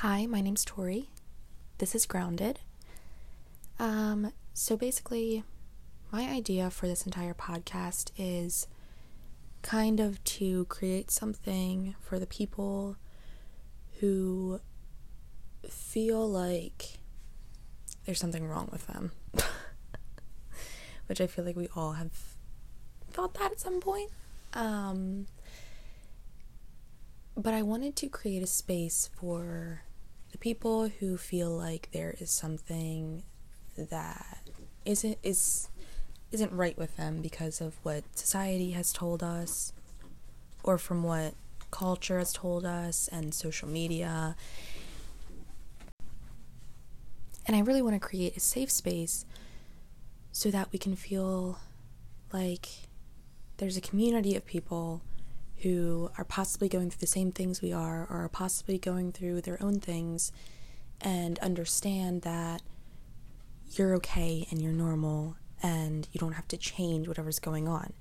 Hi, my name's Tori. This is Grounded. Um, so basically, my idea for this entire podcast is kind of to create something for the people who feel like there's something wrong with them. Which I feel like we all have thought that at some point. Um, but I wanted to create a space for the people who feel like there is something that isn't is isn't right with them because of what society has told us or from what culture has told us and social media. And I really want to create a safe space so that we can feel like there's a community of people who are possibly going through the same things we are or are possibly going through their own things and understand that you're okay and you're normal and you don't have to change whatever's going on.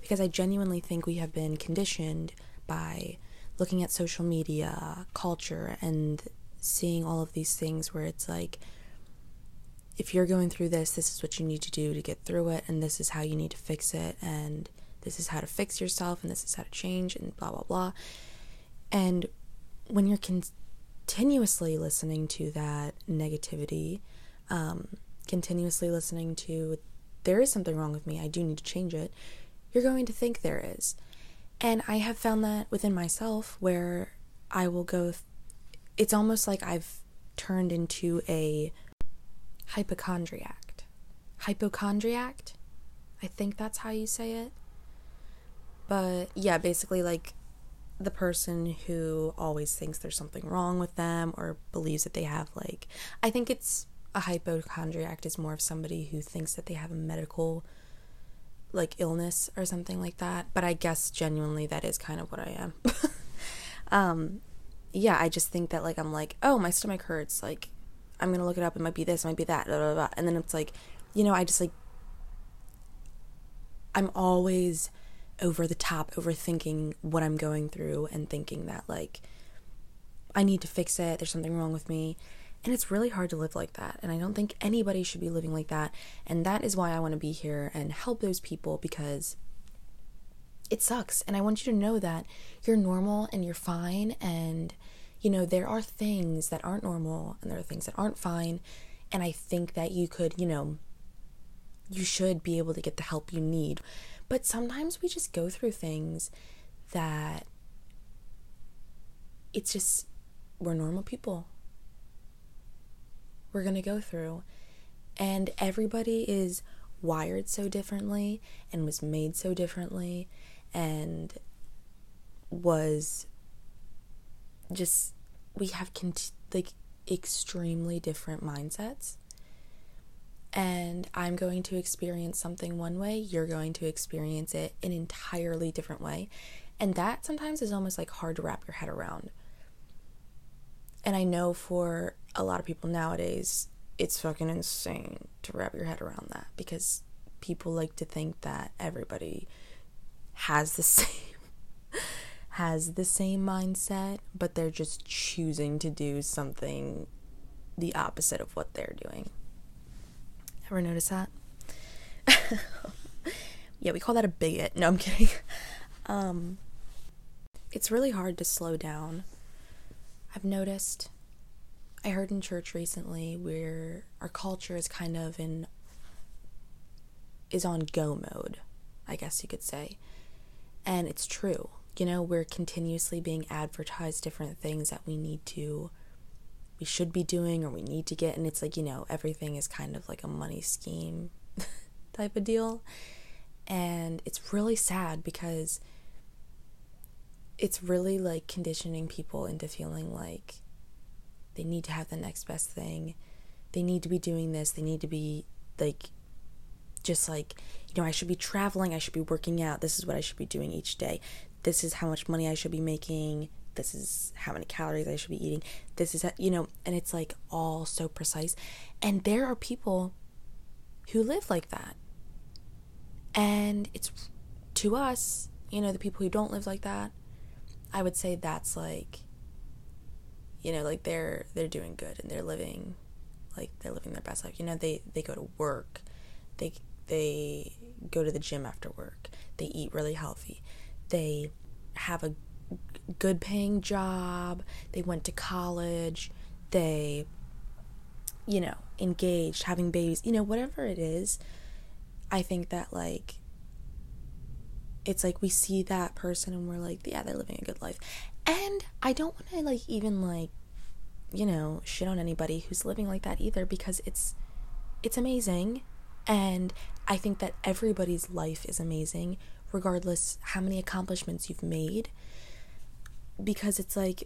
Because I genuinely think we have been conditioned by looking at social media, culture, and seeing all of these things where it's like, if you're going through this, this is what you need to do to get through it, and this is how you need to fix it, and this is how to fix yourself, and this is how to change, and blah, blah, blah. And when you're continuously listening to that negativity, um, continuously listening to there is something wrong with me, I do need to change it, you're going to think there is. And I have found that within myself where I will go, th- it's almost like I've turned into a hypochondriac. Hypochondriac? I think that's how you say it. But yeah, basically, like the person who always thinks there's something wrong with them or believes that they have, like, I think it's a hypochondriac is more of somebody who thinks that they have a medical like illness or something like that. But i guess genuinely that is kind of what i am. Um yeah i just think that like i'm like oh my stomach hurts. Like i'm gonna look it up. It might be this it might be that blah, blah, blah. and then it's like you know i just like i'm always over the top overthinking what i'm going through and thinking that like i need to fix it there's something wrong with me and it's really hard to live like that. And I don't think anybody should be living like that. And that is why I want to be here and help those people because it sucks. And I want you to know that you're normal and you're fine. And, you know, there are things that aren't normal and there are things that aren't fine. And I think that you could, you know, you should be able to get the help you need. But sometimes we just go through things that it's just, we're normal people we're going to go through. And everybody is wired so differently and was made so differently and was just we have cont- like extremely different mindsets and I'm going to experience something one way, you're going to experience it an entirely different way. And that sometimes is almost like hard to wrap your head around. And I know for a lot of people nowadays, it's fucking insane to wrap your head around that because people like to think that everybody has the same has the same mindset, but they're just choosing to do something the opposite of what they're doing. Ever notice that? yeah, we call that a bigot. No, I'm kidding. Um, it's really hard to slow down I've noticed, I heard in church recently where our culture is kind of in, is on go mode, I guess you could say. And it's true. You know, we're continuously being advertised different things that we need to, we should be doing or we need to get. And it's like, you know, everything is kind of like a money scheme type of deal. And it's really sad because it's really like conditioning people into feeling like they need to have the next best thing. They need to be doing this. They need to be like just like, you know, I should be traveling, I should be working out. This is what I should be doing each day. This is how much money I should be making. This is how many calories I should be eating. This is, you know, and it's like all so precise. And there are people who live like that. And it's to us, you know, the people who don't live like that, I would say that's like You know, like they're they're doing good and they're living like they're living their best life. You know, they they go to work. They they go to the gym after work. They eat really healthy. They have a good paying job. They went to college. They you know, engaged, having babies, you know, whatever it is. I think that like it's like we see that person and we're like, yeah, they're living a good life. And I don't want to like even like you know, shit on anybody who's living like that either because it's it's amazing and I think that everybody's life is amazing regardless how many accomplishments you've made because it's like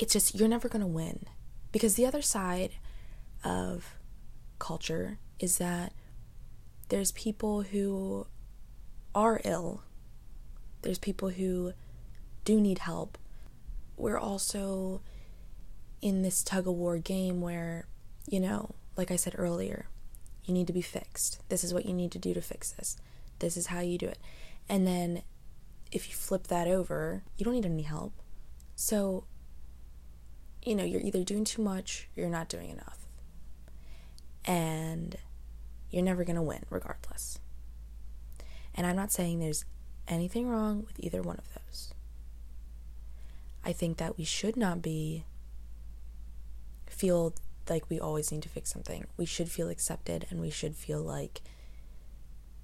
it's just you're never going to win because the other side of culture is that there's people who are ill there's people who do need help we're also in this tug of war game where, you know, like I said earlier, you need to be fixed. This is what you need to do to fix this. This is how you do it. And then if you flip that over, you don't need any help. So, you know, you're either doing too much or you're not doing enough. And you're never going to win regardless. And I'm not saying there's anything wrong with either one of those. I think that we should not be feel like we always need to fix something. We should feel accepted and we should feel like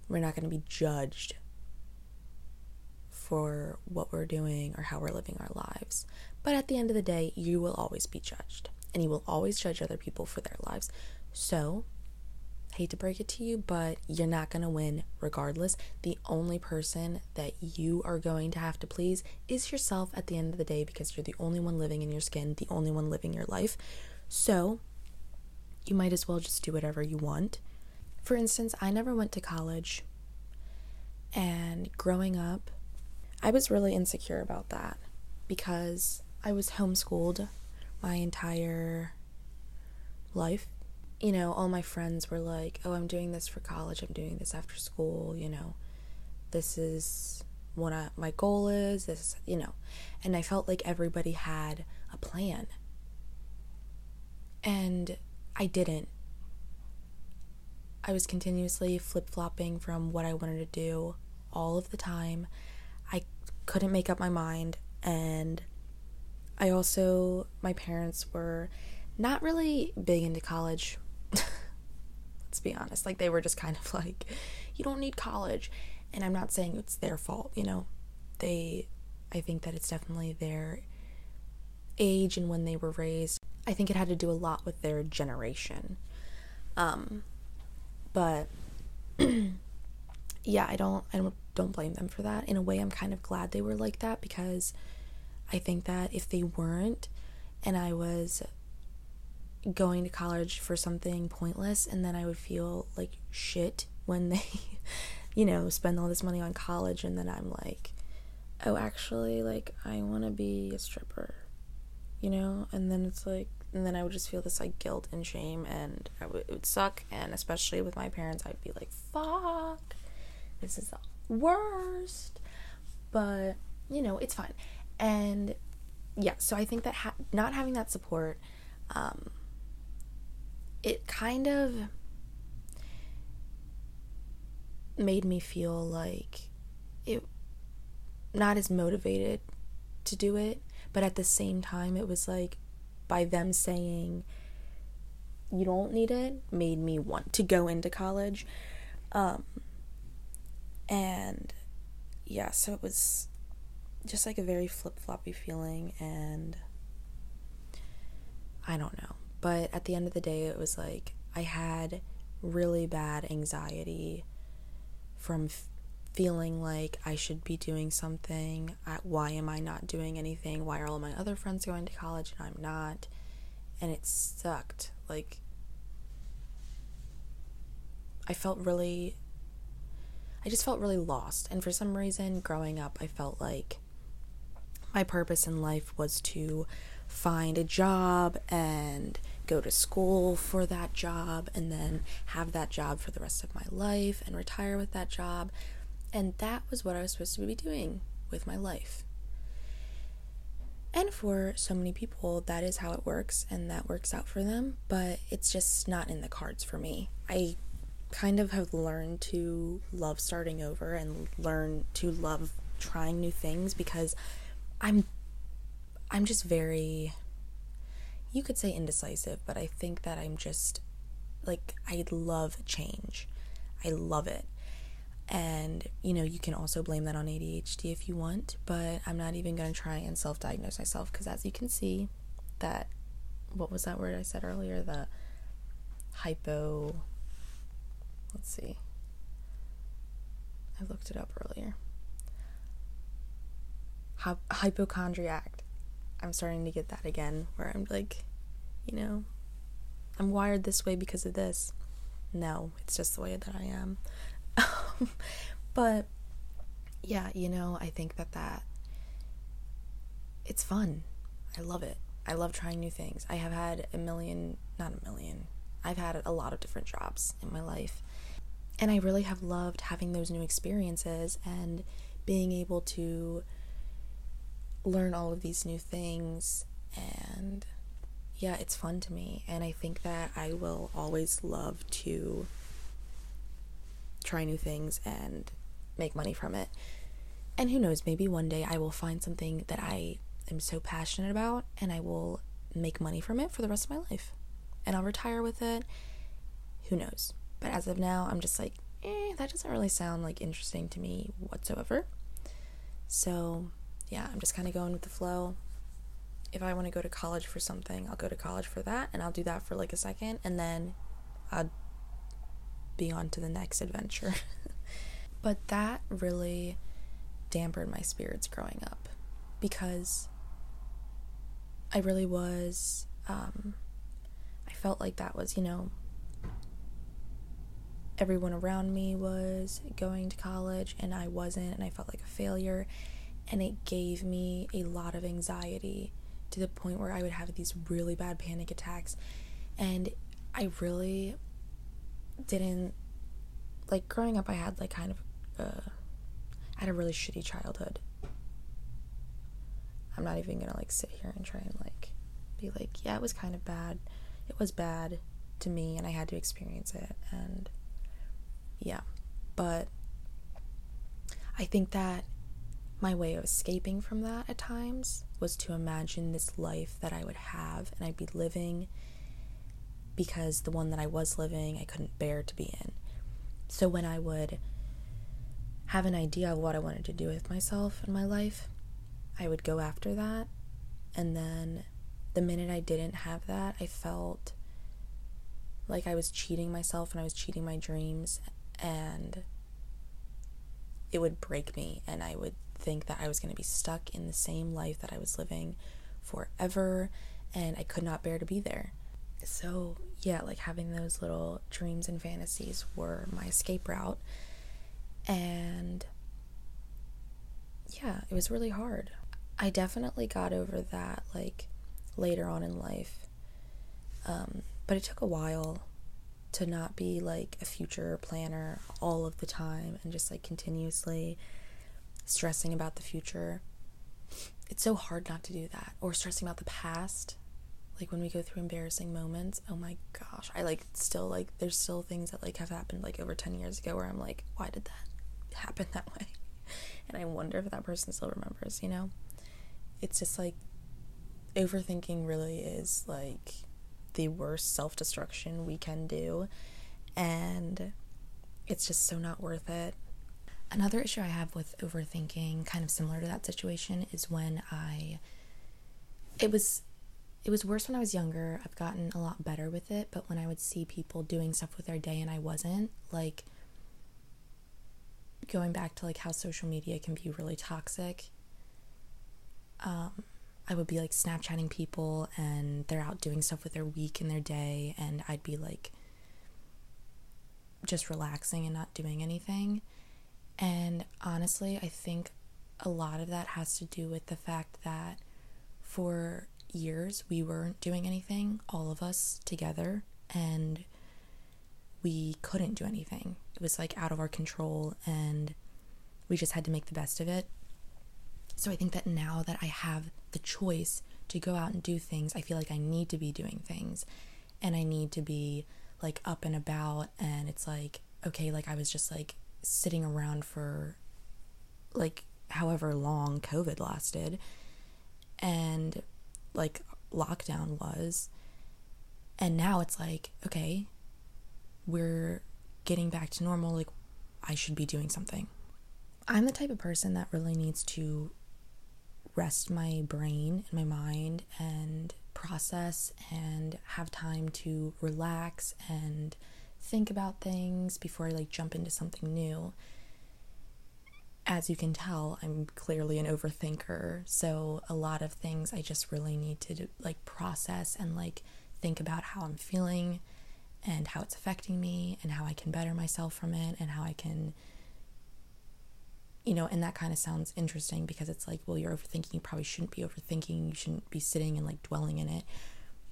we're not going to be judged for what we're doing or how we're living our lives. But at the end of the day, you will always be judged and you will always judge other people for their lives. So, hate to break it to you, but you're not going to win regardless. The only person that you are going to have to please is yourself at the end of the day because you're the only one living in your skin, the only one living your life. So, you might as well just do whatever you want. For instance, I never went to college. And growing up, I was really insecure about that because I was homeschooled my entire life. You know, all my friends were like, oh, I'm doing this for college, I'm doing this after school, you know, this is what I, my goal is, this, you know. And I felt like everybody had a plan. And I didn't. I was continuously flip flopping from what I wanted to do all of the time. Couldn't make up my mind. And I also, my parents were not really big into college. Let's be honest. Like, they were just kind of like, you don't need college. And I'm not saying it's their fault, you know. They, I think that it's definitely their age and when they were raised. I think it had to do a lot with their generation. Um, but yeah, I don't I don't don't blame them for that. In a way, I'm kind of glad they were like that because I think that if they weren't and I was going to college for something pointless and then I would feel like shit when they you know, spend all this money on college and then I'm like, "Oh, actually like I want to be a stripper." You know? And then it's like and then I would just feel this like guilt and shame, and w- it would suck. And especially with my parents, I'd be like, "Fuck, this is worst." But you know, it's fine. And yeah, so I think that ha- not having that support, um, it kind of made me feel like it not as motivated to do it, but at the same time, it was like by them saying you don't need it made me want to go into college. Um, and yeah, so it was just like a very flip floppy feeling, and I don't know. But at the end of the day, it was like I had really bad anxiety from f- feeling like I should be doing something. I, why am I not doing anything? Why are all my other friends going to college and I'm not? And it sucked. Like, I felt really. I just felt really lost. And for some reason, growing up, I felt like my purpose in life was to find a job and go to school for that job and then have that job for the rest of my life and retire with that job. And that was what I was supposed to be doing with my life. And for so many people, that is how it works and that works out for them, but it's just not in the cards for me. I kind of have learned to love starting over and learn to love trying new things because I'm I'm just very you could say indecisive, but I think that I'm just like I love change. I love it. And, you know, you can also blame that on ADHD if you want, but I'm not even going to try and self diagnose myself because, as you can see, that what was that word I said earlier? The hypo. Let's see. I looked it up earlier. Hy- hypochondriac. I'm starting to get that again, where I'm like, you know, I'm wired this way because of this. No, it's just the way that I am. but yeah, you know, I think that that it's fun. I love it. I love trying new things. I have had a million, not a million. I've had a lot of different jobs in my life. And I really have loved having those new experiences and being able to learn all of these new things and yeah, it's fun to me and I think that I will always love to try new things and make money from it. And who knows, maybe one day I will find something that I am so passionate about and I will make money from it for the rest of my life. And I'll retire with it. Who knows? But as of now, I'm just like, eh, that doesn't really sound like interesting to me whatsoever. So, yeah, I'm just kind of going with the flow. If I want to go to college for something, I'll go to college for that and I'll do that for like a second and then I'll be on to the next adventure. but that really dampened my spirits growing up because I really was, um, I felt like that was, you know, everyone around me was going to college and I wasn't, and I felt like a failure. And it gave me a lot of anxiety to the point where I would have these really bad panic attacks. And I really didn't like growing up I had like kind of uh I had a really shitty childhood. I'm not even gonna like sit here and try and like be like, yeah, it was kind of bad. It was bad to me and I had to experience it and yeah. But I think that my way of escaping from that at times was to imagine this life that I would have and I'd be living because the one that I was living I couldn't bear to be in. So when I would have an idea of what I wanted to do with myself and my life, I would go after that. And then the minute I didn't have that, I felt like I was cheating myself and I was cheating my dreams. And it would break me. And I would think that I was going to be stuck in the same life that I was living forever. And I could not bear to be there. So yeah, like having those little dreams and fantasies were my escape route. And yeah, it was really hard. I definitely got over that like later on in life. Um, but it took a while to not be like a future planner all of the time and just like continuously stressing about the future. It's so hard not to do that or stressing about the past. Like when we go through embarrassing moments oh my gosh i like still like there's still things that like have happened like over 10 years ago where i'm like why did that happen that way? And i wonder if that person still remembers you know? It's just like overthinking really is like the worst self-destruction we can do and it's just so not worth it another issue i have with overthinking kind of similar to that situation is when i it was it was worse when I was younger. I've gotten a lot better with it, but when I would see people doing stuff with their day and I wasn't, like going back to like how social media can be really toxic. Um, I would be like Snapchatting people and they're out doing stuff with their week and their day, and I'd be like just relaxing and not doing anything. And honestly, I think a lot of that has to do with the fact that for years we weren't doing anything, all of us together, and we couldn't do anything. It was like out of our control, and we just had to make the best of it. So I think that now that I have the choice to go out and do things, I feel like I need to be doing things and I need to be like up and about and it's like okay, like I was just like sitting around for like however long COVID lasted and like lockdown was. And now it's like, okay, we're getting back to normal. Like, I should be doing something. I'm the type of person that really needs to rest my brain and my mind and process and have time to relax and think about things before I like jump into something new. As you can tell, I'm clearly an overthinker, so a lot of things I just really need to like process and like think about how I'm feeling and how it's affecting me and how I can better myself from it and how I can you know, and that kind of sounds interesting because it's like, well, you're overthinking, you probably shouldn't be overthinking, you shouldn't be sitting and like dwelling in it.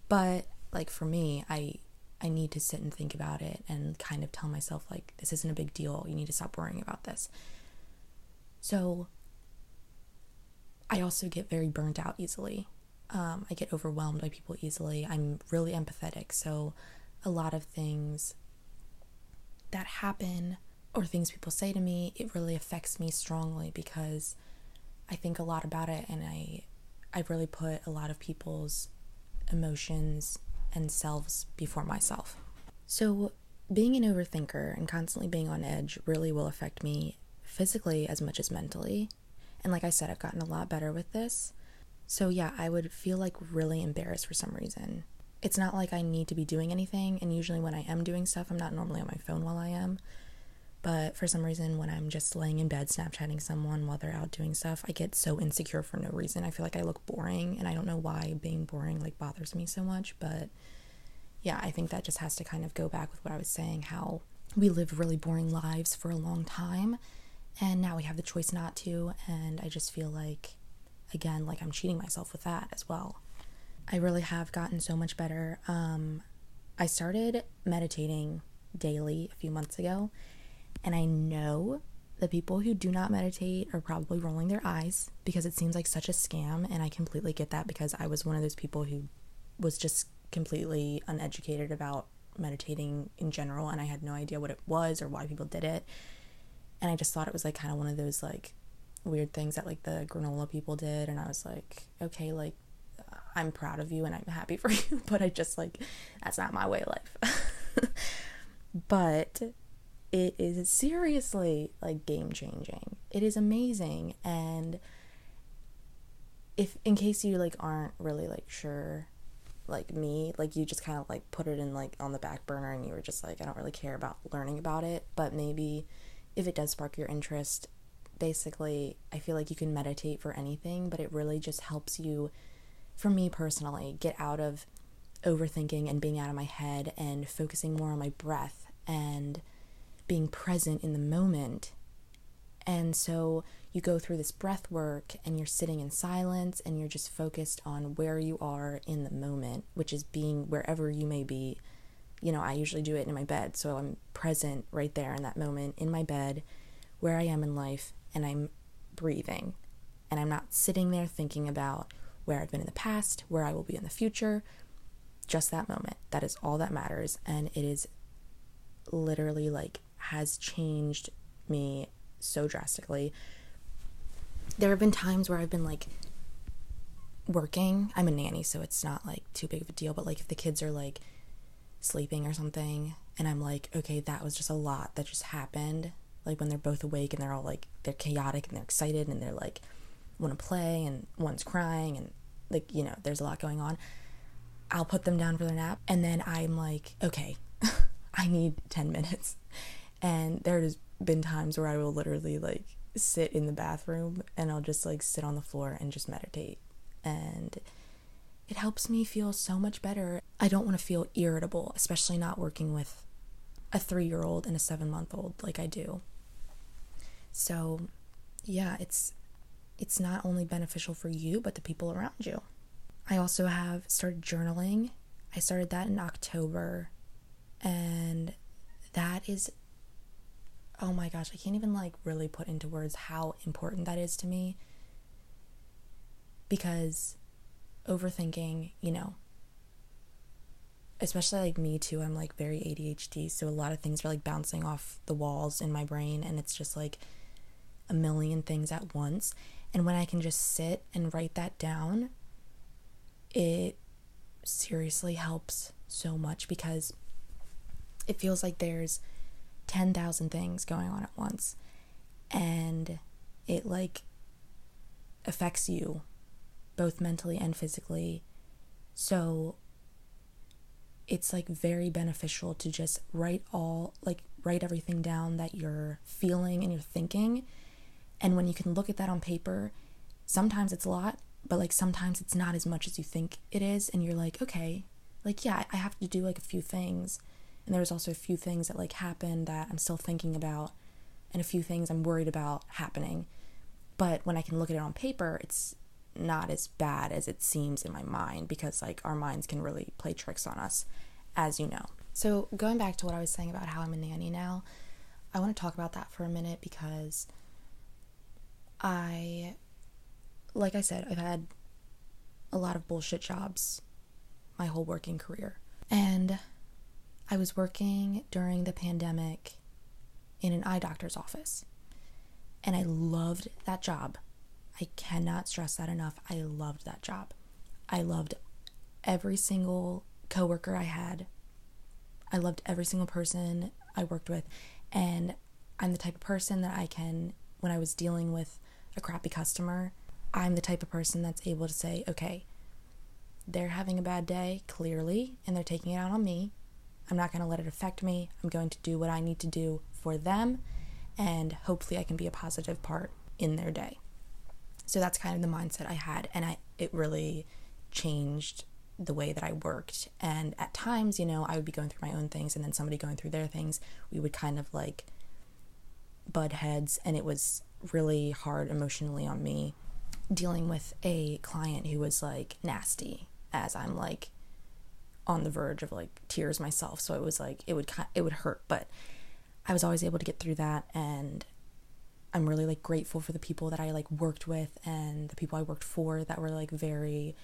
But like for me, I I need to sit and think about it and kind of tell myself, like, this isn't a big deal. You need to stop worrying about this. So, I also get very burnt out easily. Um, I get overwhelmed by people easily. I'm really empathetic. So, a lot of things that happen or things people say to me, it really affects me strongly because I think a lot about it and I I really put a lot of people's emotions and selves before myself. So, being an overthinker and constantly being on edge really will affect me physically as much as mentally. And like I said, I've gotten a lot better with this. So, yeah, I would feel like really embarrassed for some reason. It's not like I need to be doing anything, and usually when I am doing stuff, I'm not normally on my phone while I am. But for some reason, when I'm just laying in bed Snapchatting someone while they're out doing stuff, I get so insecure for no reason. I feel like I look boring, and I don't know why being boring like bothers me so much. But yeah, I think that just has to kind of go back with what I was saying how we lived really boring lives for a long time, and now we have the choice not to. And I just feel like, again, like I'm cheating myself with that as well. I really have gotten so much better. Um, I started meditating daily a few months ago and I know the people who do not meditate are probably rolling their eyes because it seems like such a scam. And I completely get that because I was one of those people who was just completely uneducated about meditating in general and I had no idea what it was or why people did it. And I just thought it was like kind of one of those like weird things that like the granola people did. And I was like, okay, like I'm proud of you and I'm happy for you, but I just like, that's not my way of life. but it is seriously like game changing. It is amazing and if in case you like aren't really like sure like me, like you just kind of like put it in like on the back burner and you were just like I don't really care about learning about it, but maybe if it does spark your interest, basically I feel like you can meditate for anything, but it really just helps you for me personally get out of overthinking and being out of my head and focusing more on my breath and being present in the moment. And so you go through this breath work and you're sitting in silence and you're just focused on where you are in the moment, which is being wherever you may be. You know, I usually do it in my bed. So I'm present right there in that moment in my bed, where I am in life, and I'm breathing. And I'm not sitting there thinking about where I've been in the past, where I will be in the future. Just that moment. That is all that matters. And it is literally like has changed me so drastically. There have been times where I've been like working. I'm a nanny, so it's not like too big of a deal, but like if the kids are like sleeping or something and I'm like, okay, that was just a lot that just happened. Like when they're both awake and they're all like they're chaotic and they're excited and they're like want to play and one's crying and like, you know, there's a lot going on. I'll put them down for their nap and then I'm like, okay, I need 10 minutes. And there's been times where I will literally like sit in the bathroom and I'll just like sit on the floor and just meditate. And it helps me feel so much better. I don't want to feel irritable, especially not working with a three year old and a seven month old like I do. So, yeah, it's it's not only beneficial for you but the people around you. I also have started journaling. I started that in October and that is oh my gosh, I can't even like really put into words how important that is to me. because overthinking, you know, especially like me too, I'm like very ADHD, so a lot of things are like bouncing off the walls in my brain and it's just like a million things at once. And when I can just sit and write that down, it seriously helps so much because it feels like there's 10,000 things going on at once and it like affects you both mentally and physically. So it's like very beneficial to just write all like write everything down that you're feeling and you're thinking. And when you can look at that on paper, sometimes it's a lot, but like sometimes it's not as much as you think it is and you're like, okay, like yeah, I have to do like a few things. And there's also a few things that like happened that I'm still thinking about and a few things I'm worried about happening. But when I can look at it on paper, it's not as bad as it seems in my mind because like our minds can really play tricks on us, as you know. So going back to what I was saying about how I'm a nanny now, I want to talk about that for a minute because I like I said, I've had a lot of bullshit jobs my whole working career. And I was working during the pandemic in an eye doctor's office. And I loved that job. I cannot stress that enough. I loved that job. I loved every single coworker I had. I loved every single person I worked with. And I'm the type of person that I can, when I was dealing with a crappy customer, I'm the type of person that's able to say, okay, they're having a bad day, clearly, and they're taking it out on me. I'm not going to let it affect me. I'm going to do what I need to do for them, and hopefully, I can be a positive part in their day. So that's kind of the mindset I had, and I it really changed the way that I worked. And at times, you know, I would be going through my own things, and then somebody going through their things. We would kind of like butt heads, and it was really hard emotionally on me dealing with a client who was like nasty as I'm like on the verge of like tears myself so it was like it would it would hurt but I was always able to get through that and I'm really like grateful for the people that I like worked with and the people I worked for that were like very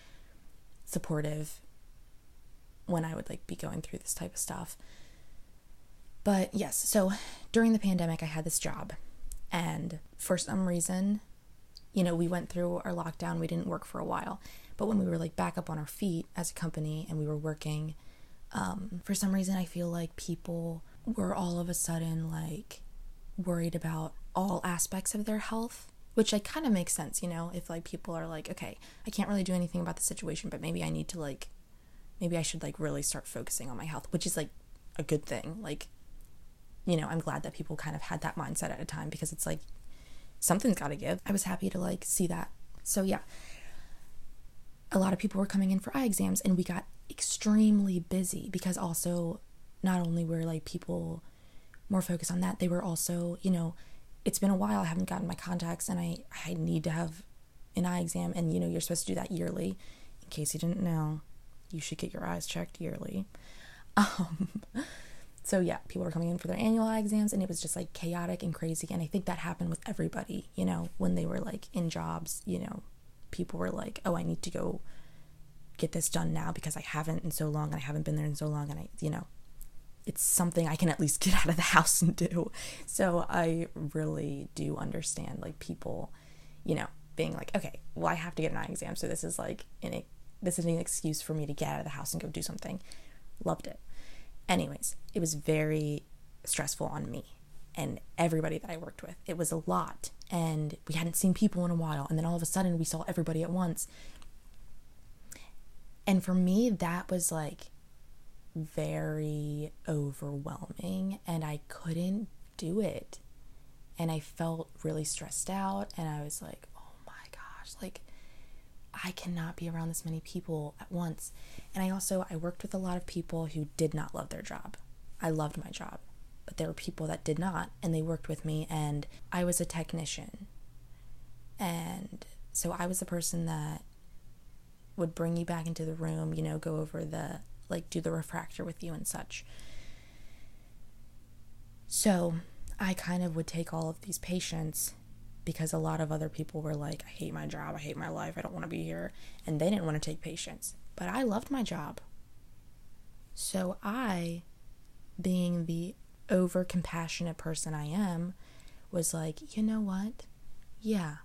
supportive when I would like be going through this type of stuff. But yes, so during the pandemic I had this job and for some reason, you know, we went through our lockdown, we didn't work for a while. But when we were like back up on our feet as a company and we were working, um, for some reason I feel like people were all of a sudden like worried about all aspects of their health which like kind of makes sense you know if like people are like okay i can't really do anything about the situation but maybe i need to like maybe i should like really start focusing on my health which is like a good thing. Like you know i'm glad that people kind of had that mindset at a time because it's like something's got to give. I was happy to like see that. So yeah a lot of people were coming in for eye exams and we got extremely busy because also not only were like people more focused on that, they were also, you know, it's been a while I haven't gotten my contacts and I I need to have an eye exam and you know you're supposed to do that yearly. In case you didn't know, you should get your eyes checked yearly. Um so yeah, people were coming in for their annual eye exams and it was just like chaotic and crazy and I think that happened with everybody, you know, when they were like in jobs, you know, people were like, "Oh, I need to go get this done now because I haven't in so long and I haven't been there in so long and I, you know, it's something I can at least get out of the house and do. So I really do understand like people, you know, being like, okay, well I have to get an eye exam, so this is like an this is an excuse for me to get out of the house and go do something. Loved it. Anyways, it was very stressful on me and everybody that I worked with. It was a lot and we hadn't seen people in a while and then all of a sudden we saw everybody at once. And for me that was like very overwhelming and I couldn't do it. And I felt really stressed out and I was like, "Oh my gosh, like I cannot be around this many people at once." And I also I worked with a lot of people who did not love their job. I loved my job, but there were people that did not and they worked with me and I was a technician. And so I was the person that would bring you back into the room, you know, go over the like do the refractor with you and such. So I kind of would take all of these patients because a lot of other people were like, I hate my job, I hate my life, I don't want to be here. And they didn't want to take patients. But I loved my job. So I, being the over compassionate person I am, was like, you know what? Yeah,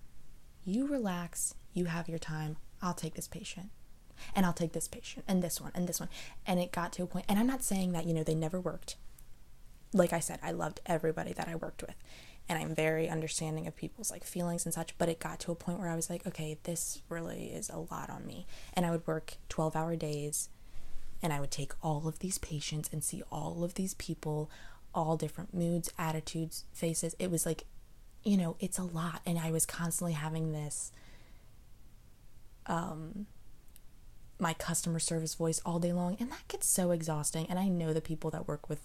you relax, you have your time, I'll take this patient. And I'll take this patient and this one and this one. And it got to a point, and I'm not saying that, you know, they never worked. Like I said, I loved everybody that I worked with and I'm very understanding of people's like feelings and such, but it got to a point where I was like, okay, this really is a lot on me. And I would work 12 hour days and I would take all of these patients and see all of these people, all different moods, attitudes, faces. It was like, you know, it's a lot. And I was constantly having this, um, my customer service voice all day long. And that gets so exhausting. And I know the people that work with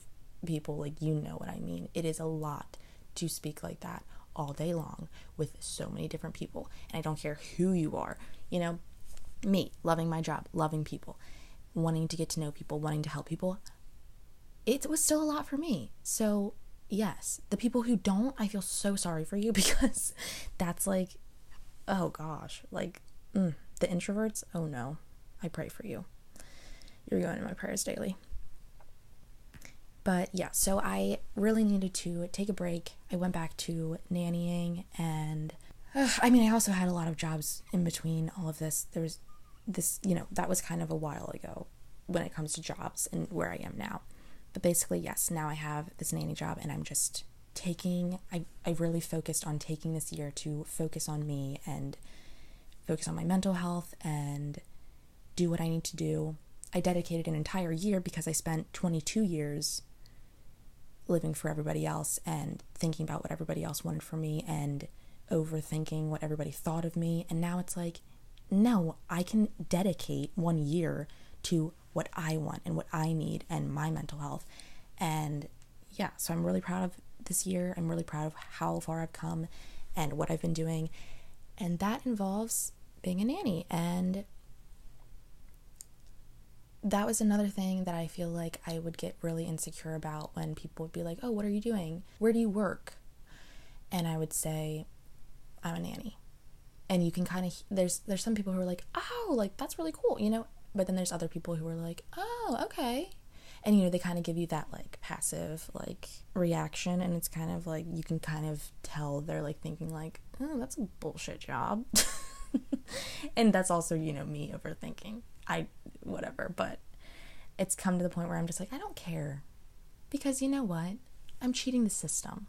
people, like, you know what I mean. It is a lot to speak like that all day long with so many different people. And I don't care who you are, you know, me, loving my job, loving people, wanting to get to know people, wanting to help people. It was still a lot for me. So, yes, the people who don't, I feel so sorry for you because that's like, oh gosh, like mm, the introverts, oh no, I pray for you. You're going in my prayers daily. But yeah, so I really needed to take a break. I went back to nannying, and uh, I mean, I also had a lot of jobs in between all of this. There was this, you know, that was kind of a while ago when it comes to jobs and where I am now. But basically, yes, now I have this nanny job, and I'm just taking, I, I really focused on taking this year to focus on me and focus on my mental health and do what I need to do. I dedicated an entire year because I spent 22 years living for everybody else and thinking about what everybody else wanted for me and overthinking what everybody thought of me. And now it's like, no, I can dedicate one year to what I want and what I need and my mental health. And yeah, so I'm really proud of this year. I'm really proud of how far I've come and what I've been doing. And that involves being a nanny and that was another thing that I feel like I would get really insecure about when people would be like, "Oh, what are you doing? Where do you work?" And I would say, "I'm a nanny." And you can kind of there's there's some people who are like, "Oh, like that's really cool," you know, but then there's other people who are like, "Oh, okay." And you know, they kind of give you that like passive like reaction and it's kind of like you can kind of tell they're like thinking like, "Oh, that's a bullshit job." and that's also, you know, me overthinking. I whatever, but it's come to the point where I'm just like, I don't care. Because you know what? I'm cheating the system.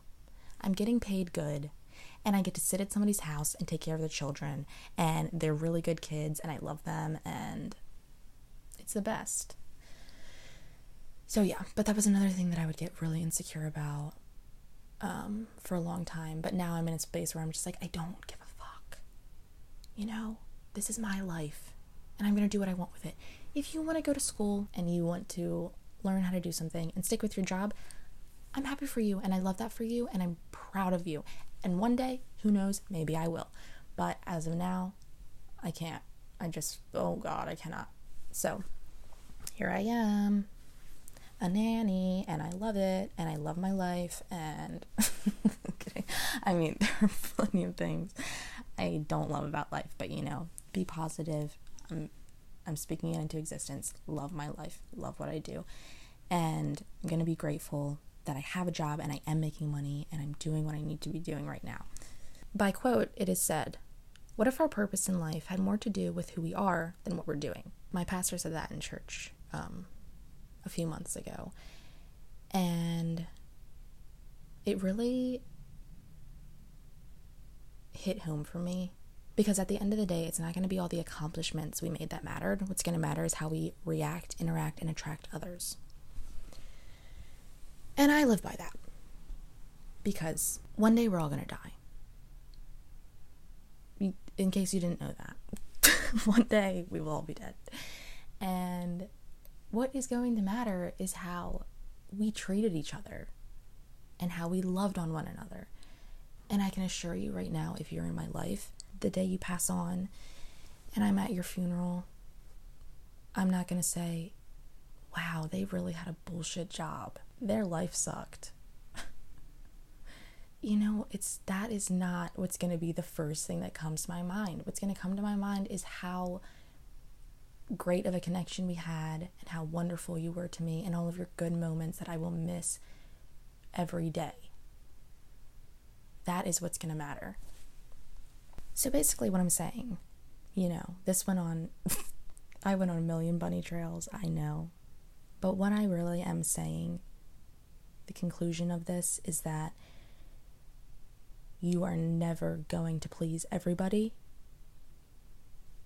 I'm getting paid good and I get to sit at somebody's house and take care of their children and they're really good kids and I love them and it's the best. So yeah, but that was another thing that I would get really insecure about um, for a long time. But now I'm in a space where I'm just like, I don't give a fuck. You know, this is my life and I'm to do what I want with it. If you want to go to school and you want to learn how to do something and stick with your job, I'm happy for you and I love that for you and I'm proud of you. And one day, who knows, maybe I will. But as of now, I can't. I just, oh God, I cannot. So here I am, a nanny, and I love it, and I love my life. And I mean, there are plenty of things I don't love about life, but you know, be positive, I'm I'm speaking it into existence. Love my life, love what I do. And I'm to be grateful that I have a job and I am making money and I'm doing what I need to be doing right now. By quote, it is said, What if our purpose in life had more to do with who we are than what we're doing? My pastor said that in church um, a few months ago. And it really hit home for me because at the end of the day, it's not going to be all the accomplishments we made that mattered. What's going to matter is how we react, interact, and attract others. And I live by that. Because one day we're all going to die. In case you didn't know that, one day we will all be dead. And what is going to matter is how we treated each other and how we loved on one another. And I can assure you right now, if you're in my life, the day you pass on and I'm at your funeral, I'm not going to say, wow, they really had a bullshit job. Their life sucked. You know, it's that is not what's going to be the first thing that comes to my mind. What's going to come to my mind is how great of a connection we had and how wonderful you were to me and all of your good moments that I will miss every day. That is what's going to matter. So basically, what I'm saying, you know, this went on, I went on a million bunny trails, I know. But what I really am saying, the conclusion of this is that you are never going to please everybody,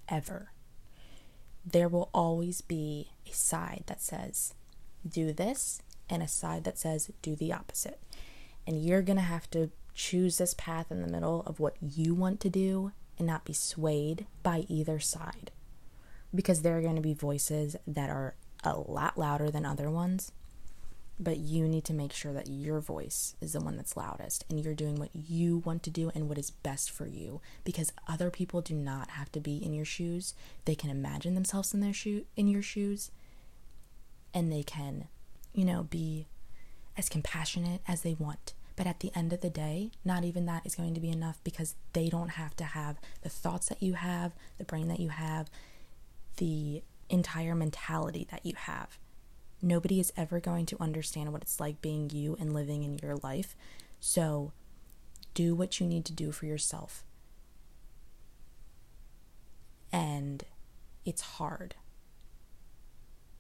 ever. There will always be a side that says, do this, and a side that says, do the opposite. And you're going to have to choose this path in the middle of what you want to do and not be swayed by either side. Because there are going to be voices that are a lot louder than other ones but you need to make sure that your voice is the one that's loudest and you're doing what you want to do and what is best for you because other people do not have to be in your shoes. They can imagine themselves in their shoe in your shoes and they can you know be as compassionate as they want. But at the end of the day not even that is going to be enough because they don't have to have the thoughts that you have the brain that you have the entire mentality that you have Nobody is ever going to understand what it's like being you and living in your life. So do what you need to do for yourself. And it's hard.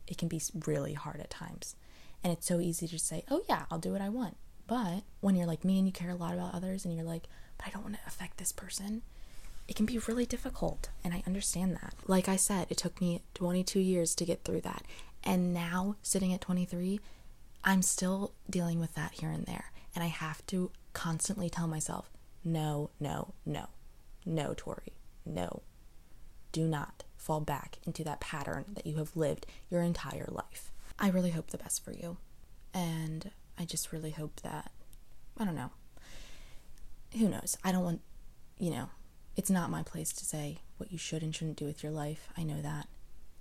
It can be really hard at times. And it's so easy to say, oh, yeah, I'll do what I want. But when you're like me and you care a lot about others and you're like, but I don't want to affect this person, it can be really difficult. And I understand that. Like I said, it took me 22 years to get through that. And now, sitting at 23, I'm still dealing with that here and there. And I have to constantly tell myself, no, no, no, no, Tori, no. Do not fall back into that pattern that you have lived your entire life. I really hope the best for you. And I just really hope that, I don't know. Who knows? I don't want, you know, it's not my place to say what you should and shouldn't do with your life. I know that.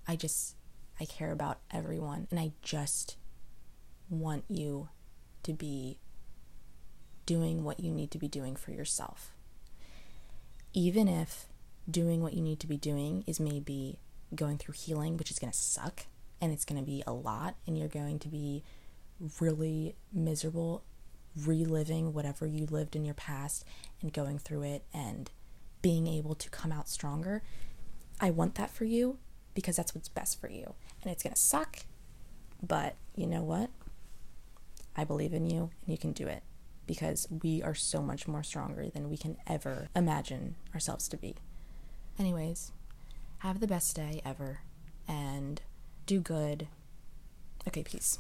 I just I care about everyone and I just want you to be doing what you need to be doing for yourself. Even if doing what you need to be doing is maybe going through healing, which is going to suck and it's going to be a lot, and you're going to be really miserable reliving whatever you lived in your past and going through it and being able to come out stronger. I want that for you because that's what's best for you. And it's going to suck, but you know what? I believe in you and you can do it because we are so much more stronger than we can ever imagine ourselves to be. Anyways, have the best day ever and do good. Okay, peace.